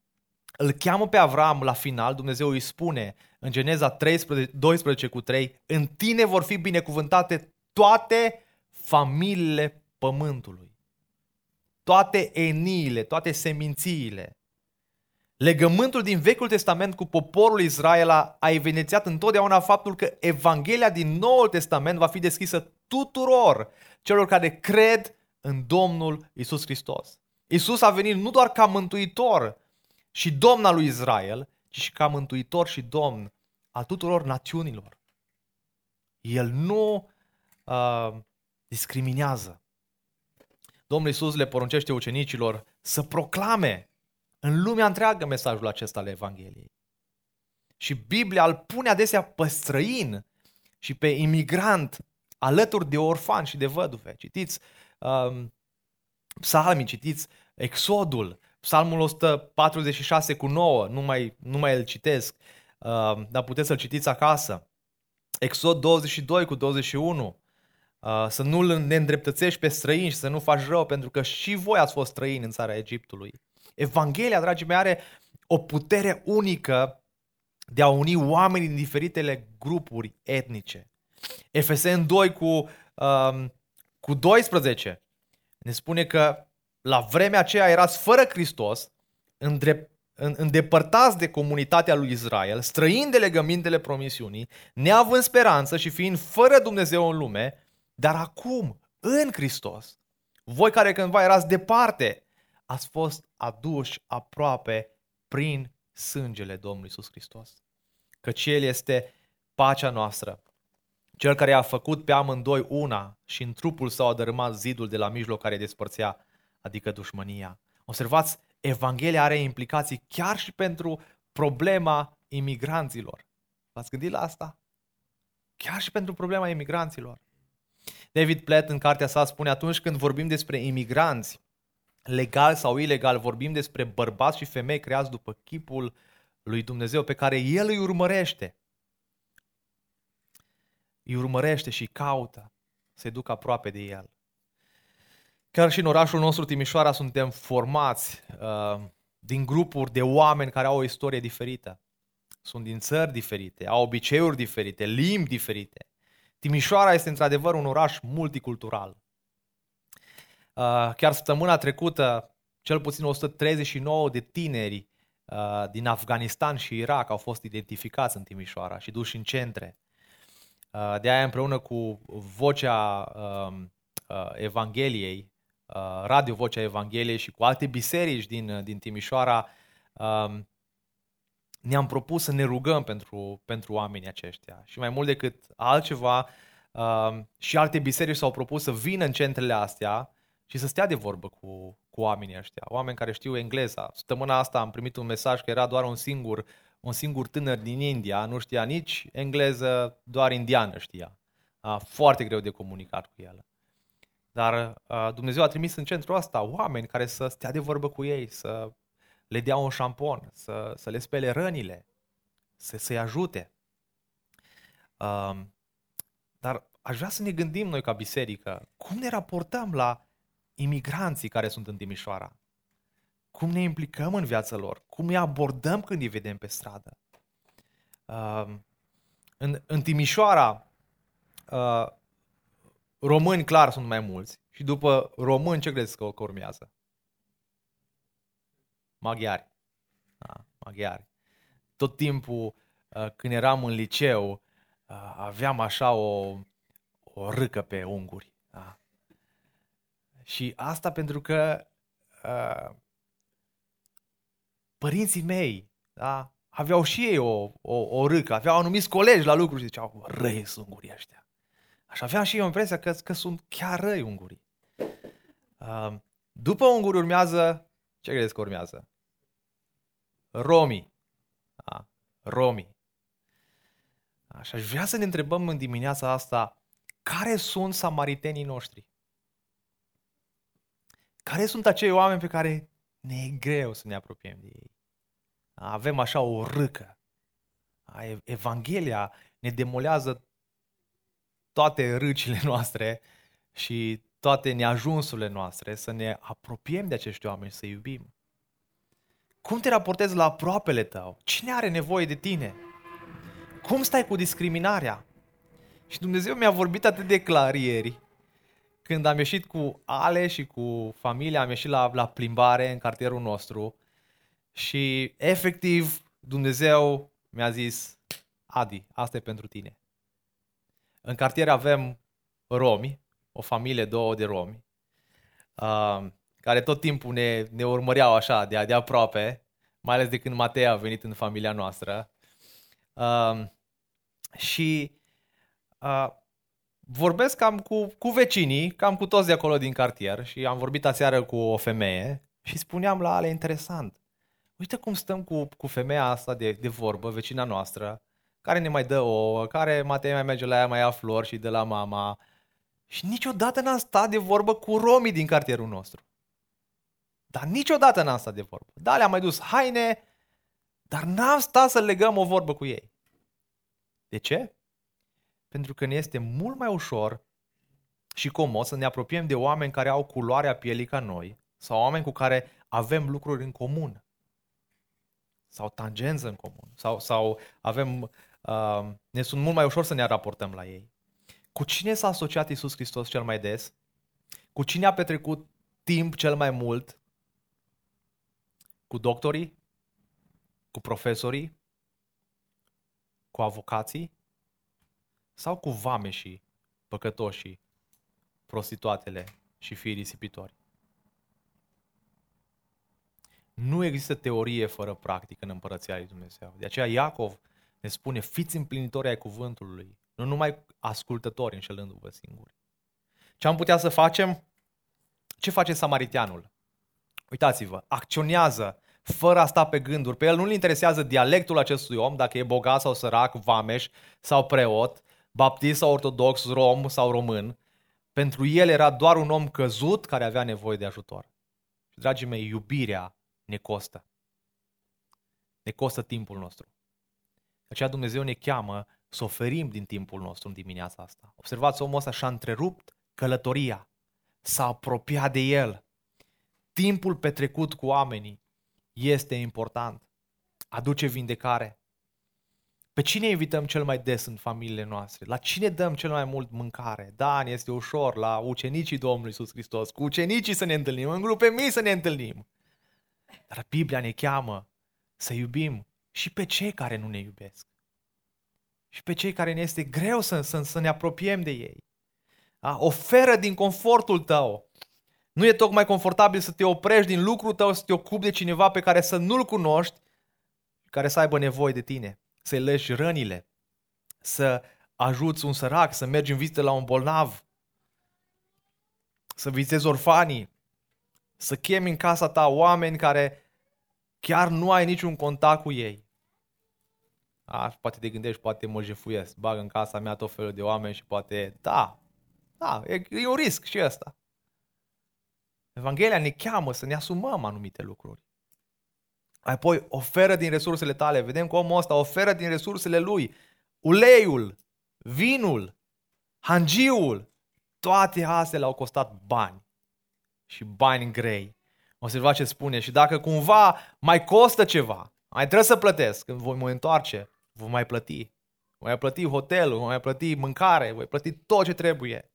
îl cheamă pe Avram la final, Dumnezeu îi spune în Geneza 13, 12 cu 3, în tine vor fi binecuvântate toate familiile pământului. Toate eniile, toate semințiile. Legământul din Vechiul Testament cu poporul Israel a, a evidențiat întotdeauna faptul că Evanghelia din Noul Testament va fi deschisă tuturor celor care cred în Domnul Isus Hristos. Isus a venit nu doar ca mântuitor și domn al lui Israel, ci și ca mântuitor și domn al tuturor națiunilor. El nu uh, discriminează. Domnul Isus le poruncește ucenicilor să proclame în lumea întreagă mesajul acesta al Evangheliei. Și Biblia îl pune adesea pe străin și pe imigrant alături de orfani și de văduve. Citiți um, psalmii, citiți Exodul, psalmul 146 cu 9, nu mai, nu mai îl citesc, uh, dar puteți să-l citiți acasă. Exod 22 cu 21, uh, să nu ne îndreptățești pe străini și să nu faci rău, pentru că și voi ați fost străini în țara Egiptului. Evanghelia, dragii mei, are o putere unică de a uni oameni din diferitele grupuri etnice. Efesen 2 cu, um, cu 12 ne spune că la vremea aceea erați fără Hristos, îndrept, îndepărtați de comunitatea lui Israel, străind de legămintele promisiunii, neavând speranță și fiind fără Dumnezeu în lume, dar acum, în Hristos, voi care cândva erați departe, ați fost aduși aproape prin sângele Domnului Iisus Hristos. Căci El este pacea noastră, Cel care a făcut pe amândoi una și în trupul său a dărâmat zidul de la mijloc care despărțea, adică dușmânia. Observați, Evanghelia are implicații chiar și pentru problema imigranților. V-ați gândit la asta? Chiar și pentru problema imigranților. David Platt în cartea sa spune atunci când vorbim despre imigranți, legal sau ilegal, vorbim despre bărbați și femei creați după chipul lui Dumnezeu pe care El îi urmărește. Îi urmărește și caută să-i ducă aproape de El. Chiar și în orașul nostru, Timișoara, suntem formați uh, din grupuri de oameni care au o istorie diferită. Sunt din țări diferite, au obiceiuri diferite, limbi diferite. Timișoara este într-adevăr un oraș multicultural. Uh, chiar săptămâna trecută, cel puțin 139 de tineri uh, din Afganistan și Irak au fost identificați în Timișoara și duși în centre. Uh, de aia împreună cu vocea um, Evangheliei, Radio Vocea Evangheliei și cu alte biserici din, din Timișoara, um, ne-am propus să ne rugăm pentru, pentru oamenii aceștia. Și mai mult decât altceva, uh, și alte biserici s-au propus să vină în centrele astea și să stea de vorbă cu, cu oamenii ăștia, oameni care știu engleza. Săptămâna asta am primit un mesaj că era doar un singur, un singur tânăr din India, nu știa nici engleză, doar indiană știa. Uh, foarte greu de comunicat cu el. Dar uh, Dumnezeu a trimis în centrul ăsta oameni care să stea de vorbă cu ei, să le dea un șampon, să, să le spele rănile, să, să-i ajute. Um, dar aș vrea să ne gândim noi ca biserică, cum ne raportăm la imigranții care sunt în Timișoara? Cum ne implicăm în viața lor? Cum îi abordăm când îi vedem pe stradă? Uh, în, în Timișoara, uh, români clar sunt mai mulți și după români ce credeți că urmează? maghiari. Da, maghiari. Tot timpul uh, când eram în liceu, uh, aveam așa o, o râcă pe unguri. Da. Și asta pentru că uh, părinții mei da, aveau și ei o, o, o râcă, aveau anumiți colegi la lucru și ziceau, răi sunt ungurii ăștia. Așa aveam și eu impresia că, că sunt chiar răi ungurii. Uh, după unguri urmează, ce credeți că urmează? Romi. Da? Romi. Și aș vrea să ne întrebăm în dimineața asta, care sunt samaritenii noștri? Care sunt acei oameni pe care ne e greu să ne apropiem de ei? Avem așa o râcă. Evanghelia ne demolează toate râcile noastre și toate neajunsurile noastre să ne apropiem de acești oameni, să iubim. Cum te raportezi la aproapele tău? Cine are nevoie de tine? Cum stai cu discriminarea? Și Dumnezeu mi-a vorbit atât de clar ieri, când am ieșit cu Ale și cu familia, am ieșit la, la plimbare în cartierul nostru și efectiv Dumnezeu mi-a zis, Adi, asta e pentru tine. În cartier avem romi, o familie, două de romi. Uh, care tot timpul ne, ne urmăreau așa de, de aproape, mai ales de când Matei a venit în familia noastră. Uh, și uh, vorbesc cam cu, cu vecinii, cam cu toți de acolo din cartier și am vorbit aseară cu o femeie și spuneam la ale interesant. Uite cum stăm cu, cu femeia asta de, de vorbă, vecina noastră, care ne mai dă ouă, care Matei mai merge la ea, mai ia flori și de la mama. Și niciodată n-am stat de vorbă cu romii din cartierul nostru. Dar niciodată n-am stat de vorbă. Da, le-am mai dus haine, dar n-am stat să legăm o vorbă cu ei. De ce? Pentru că ne este mult mai ușor și comod să ne apropiem de oameni care au culoarea pielii ca noi sau oameni cu care avem lucruri în comun sau tangență în comun sau, sau avem, uh, ne sunt mult mai ușor să ne raportăm la ei. Cu cine s-a asociat Isus Hristos cel mai des? Cu cine a petrecut timp cel mai mult? cu doctorii, Cu profesorii? Cu avocații? Sau cu vameșii, păcătoșii, prostituatele și fiii risipitori? Nu există teorie fără practică în împărăția lui Dumnezeu. De aceea Iacov ne spune, fiți împlinitori ai cuvântului, nu numai ascultători înșelându-vă singuri. Ce am putea să facem? Ce face samariteanul? Uitați-vă, acționează fără a sta pe gânduri. Pe el nu-l interesează dialectul acestui om, dacă e bogat sau sărac, vameș sau preot, baptist sau ortodox, rom sau român. Pentru el era doar un om căzut care avea nevoie de ajutor. Și, dragii mei, iubirea ne costă. Ne costă timpul nostru. De aceea Dumnezeu ne cheamă să oferim din timpul nostru în dimineața asta. Observați, omul ăsta și-a întrerupt călătoria. S-a apropiat de el. Timpul petrecut cu oamenii este important. Aduce vindecare. Pe cine invităm cel mai des în familiile noastre? La cine dăm cel mai mult mâncare? Da, este ușor la ucenicii Domnului Iisus Hristos. Cu ucenicii să ne întâlnim, în grupe mici să ne întâlnim. Dar Biblia ne cheamă să iubim și pe cei care nu ne iubesc. Și pe cei care ne este greu să, să, să ne apropiem de ei. Da? Oferă din confortul tău. Nu e tocmai confortabil să te oprești din lucrul tău, să te ocupi de cineva pe care să nu-l cunoști, care să aibă nevoie de tine, să-i legi rănile, să ajuți un sărac, să mergi în vizită la un bolnav, să vizitezi orfanii, să chemi în casa ta oameni care chiar nu ai niciun contact cu ei. A, poate te gândești, poate mă jefuiesc, bag în casa mea tot felul de oameni și poate, da, da, e, e un risc și ăsta. Evanghelia ne cheamă să ne asumăm anumite lucruri. Apoi oferă din resursele tale. Vedem că omul ăsta oferă din resursele lui. Uleiul, vinul, hangiul, toate astea le-au costat bani. Și bani grei. Observați ce spune. Și dacă cumva mai costă ceva, mai trebuie să plătesc, când voi mă întoarce, voi mai plăti. Voi mai plăti hotelul, voi mai plăti mâncare, voi plăti tot ce trebuie.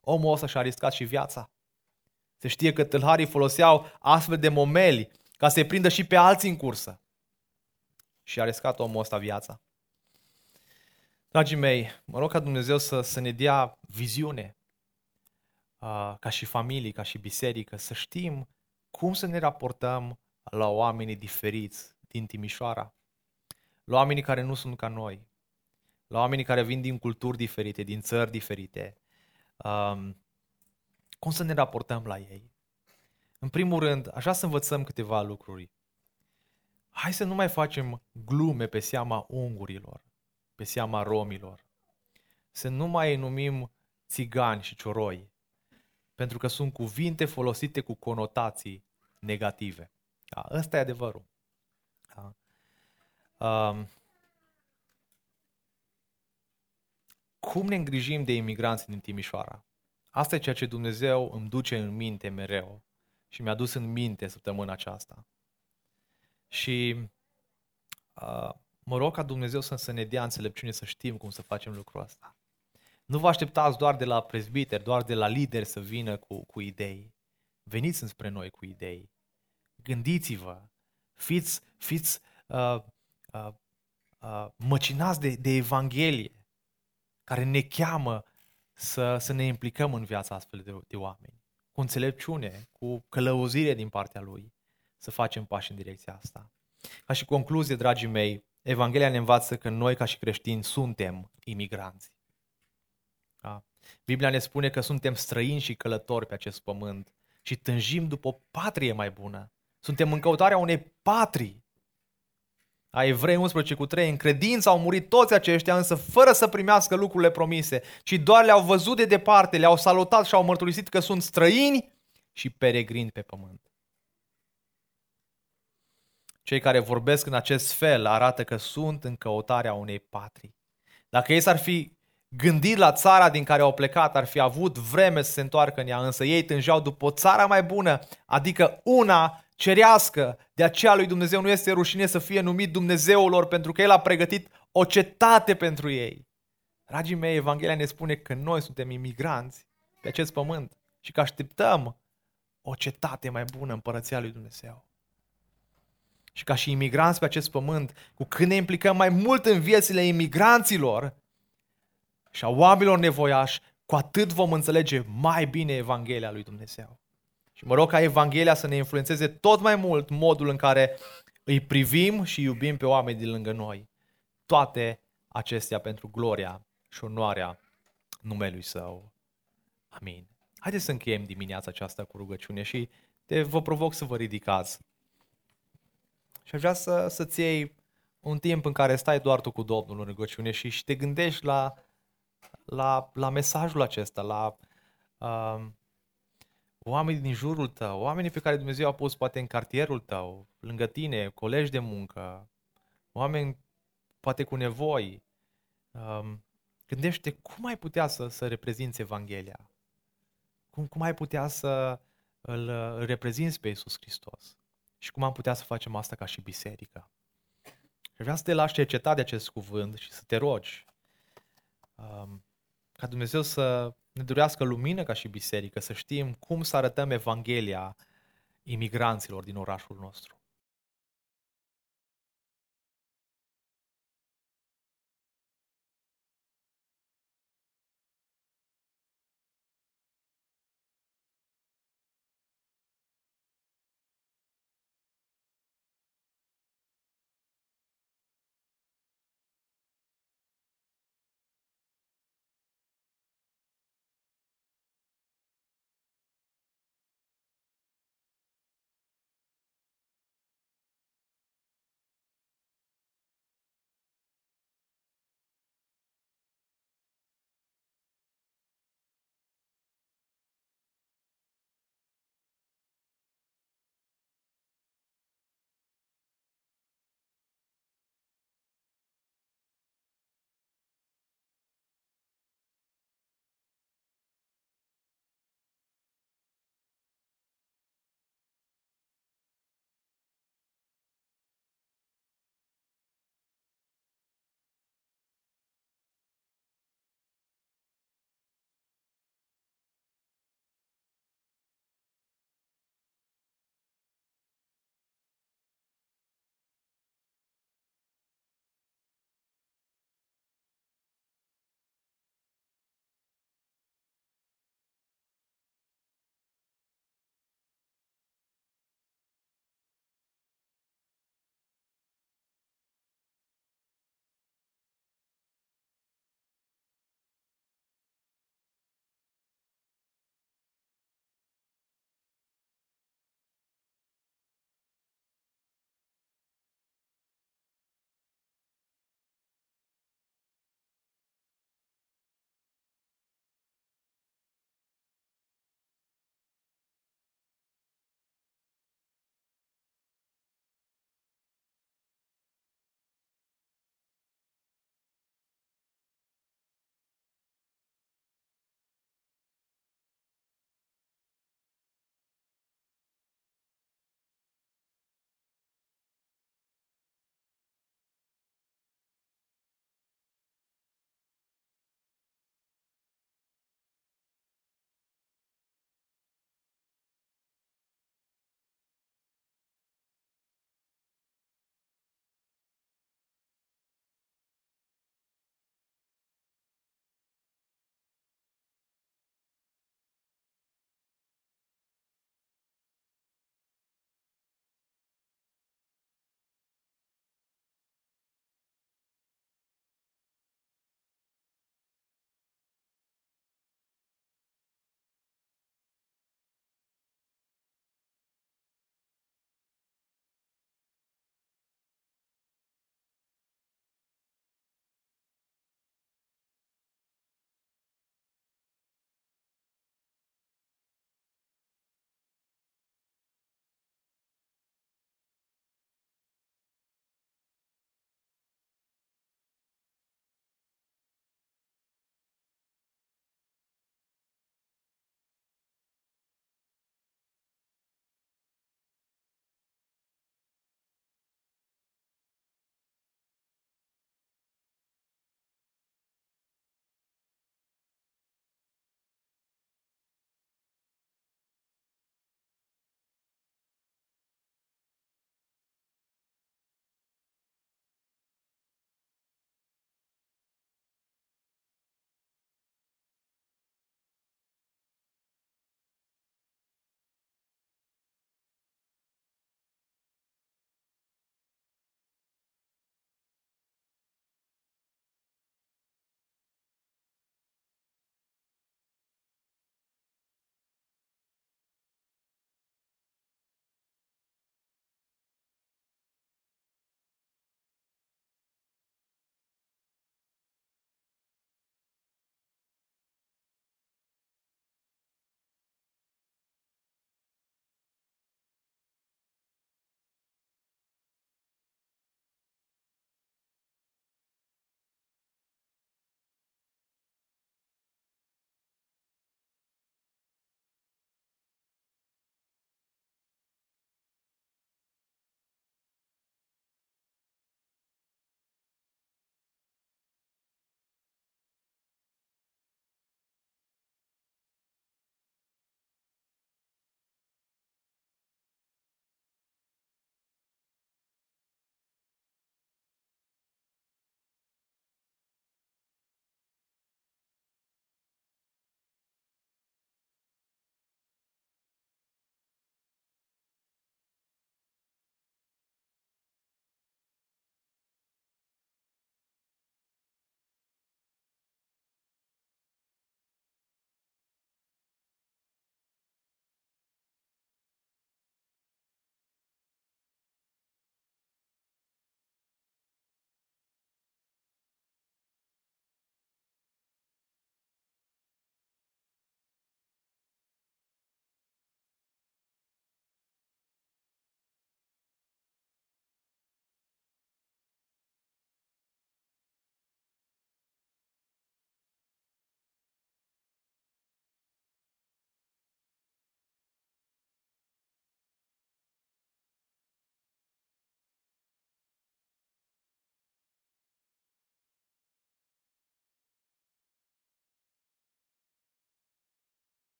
Omul ăsta și-a riscat și viața. Se știe că tâlharii foloseau astfel de momeli ca să-i prindă și pe alții în cursă. Și a riscat omul ăsta viața. Dragii mei, mă rog ca Dumnezeu să, să ne dea viziune uh, ca și familie, ca și biserică, să știm cum să ne raportăm la oamenii diferiți din Timișoara, la oamenii care nu sunt ca noi, la oamenii care vin din culturi diferite, din țări diferite, um, cum să ne raportăm la ei? În primul rând, așa să învățăm câteva lucruri. Hai să nu mai facem glume pe seama ungurilor, pe seama romilor. Să nu mai numim țigani și cioroi, pentru că sunt cuvinte folosite cu conotații negative. Da, ăsta e adevărul. Da. Um, cum ne îngrijim de imigranți din Timișoara? Asta e ceea ce Dumnezeu îmi duce în minte mereu și mi-a dus în minte săptămâna aceasta. Și uh, mă rog ca Dumnezeu să, să ne dea înțelepciune să știm cum să facem lucrul ăsta. Nu vă așteptați doar de la prezbiteri, doar de la lideri să vină cu, cu idei. Veniți înspre noi cu idei. Gândiți-vă. Fiți, fiți uh, uh, uh, măcinați de, de Evanghelie care ne cheamă să, să ne implicăm în viața astfel de, de oameni. Cu înțelepciune, cu călăuzire din partea Lui, să facem pași în direcția asta. Ca și concluzie, dragii mei, Evanghelia ne învață că noi, ca și creștini, suntem imigranți. Da? Biblia ne spune că suntem străini și călători pe acest pământ și tânjim după o patrie mai bună. Suntem în căutarea unei patrii a Evrei 11 cu 3, în credință au murit toți aceștia, însă fără să primească lucrurile promise, ci doar le-au văzut de departe, le-au salutat și au mărturisit că sunt străini și peregrini pe pământ. Cei care vorbesc în acest fel arată că sunt în căutarea unei patrii. Dacă ei s-ar fi gândit la țara din care au plecat, ar fi avut vreme să se întoarcă în ea, însă ei tângeau după o țară mai bună, adică una cerească. De aceea lui Dumnezeu nu este rușine să fie numit Dumnezeul lor pentru că El a pregătit o cetate pentru ei. Dragii mei, Evanghelia ne spune că noi suntem imigranți pe acest pământ și că așteptăm o cetate mai bună, împărăția lui Dumnezeu. și ca și imigranți pe acest pământ, cu cât ne implicăm mai mult în viețile imigranților și a oamenilor nevoiași, cu atât vom înțelege mai bine Evanghelia lui Dumnezeu. Și mă rog ca Evanghelia să ne influențeze tot mai mult modul în care îi privim și iubim pe oameni din lângă noi. Toate acestea pentru gloria și onoarea numelui Său. Amin. Haideți să încheiem dimineața aceasta cu rugăciune și te vă provoc să vă ridicați. Și aș vrea să, să-ți iei un timp în care stai doar tu cu Domnul în rugăciune și, și te gândești la, la, la mesajul acesta, la uh, oamenii din jurul tău, oamenii pe care Dumnezeu a pus poate în cartierul tău, lângă tine, colegi de muncă, oameni poate cu nevoi. Um, gândește cum ai putea să, să reprezinți Evanghelia? Cum, cum ai putea să îl, îl reprezinți pe Iisus Hristos? Și cum am putea să facem asta ca și biserică? Și vreau să te lași cercetat de acest cuvânt și să te rogi um, ca Dumnezeu să ne durească lumină ca și biserică, să știm cum să arătăm Evanghelia imigranților din orașul nostru.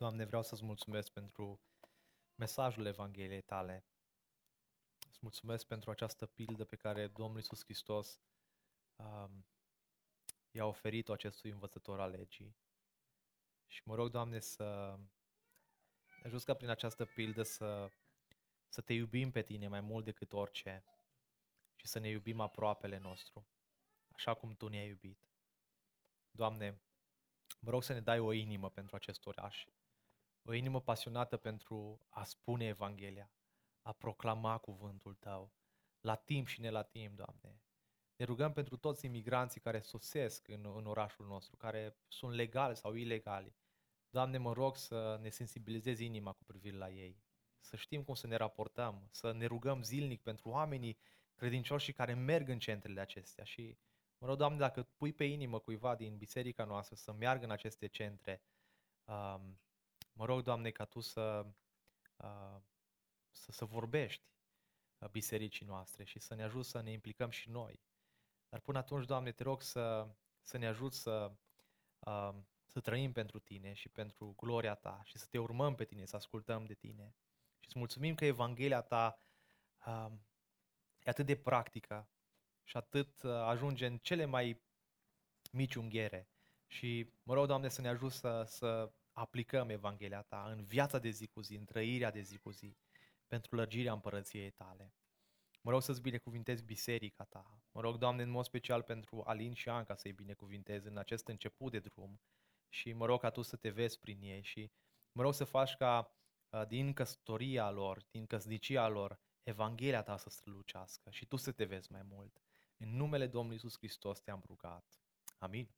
Doamne, vreau să-ți mulțumesc pentru mesajul Evangheliei tale. Îți mulțumesc pentru această pildă pe care Domnul Iisus Hristos um, i-a oferit-o acestui învățător al legii. Și mă rog, Doamne, să ajut ca prin această pildă să, să te iubim pe tine mai mult decât orice și să ne iubim aproapele nostru, așa cum Tu ne-ai iubit. Doamne, mă rog să ne dai o inimă pentru acest oraș, o inimă pasionată pentru a spune Evanghelia, a proclama cuvântul Tău, la timp și ne la timp, Doamne. Ne rugăm pentru toți imigranții care sosesc în, în orașul nostru, care sunt legale sau ilegali. Doamne, mă rog să ne sensibilizezi inima cu privire la ei, să știm cum să ne raportăm, să ne rugăm zilnic pentru oamenii credincioși care merg în centrele acestea și mă rog, Doamne, dacă pui pe inimă cuiva din biserica noastră să meargă în aceste centre, um, mă rog, Doamne, ca Tu să, uh, să, să vorbești uh, bisericii noastre și să ne ajut să ne implicăm și noi. Dar până atunci, Doamne, te rog să, să ne ajut să, uh, să trăim pentru Tine și pentru gloria Ta și să te urmăm pe Tine, să ascultăm de Tine. Și îți mulțumim că Evanghelia Ta uh, e atât de practică și atât uh, ajunge în cele mai mici unghiere. Și mă rog, Doamne, să ne ajut să, să aplicăm Evanghelia Ta în viața de zi cu zi, în trăirea de zi cu zi, pentru lărgirea împărăției Tale. Mă rog să-ți binecuvintezi biserica Ta. Mă rog, Doamne, în mod special pentru Alin și Anca să-i binecuvintezi în acest început de drum și mă rog ca Tu să te vezi prin ei și mă rog să faci ca uh, din căsătoria lor, din căsnicia lor, Evanghelia ta să strălucească și tu să te vezi mai mult. În numele Domnului Iisus Hristos te-am rugat. Amin.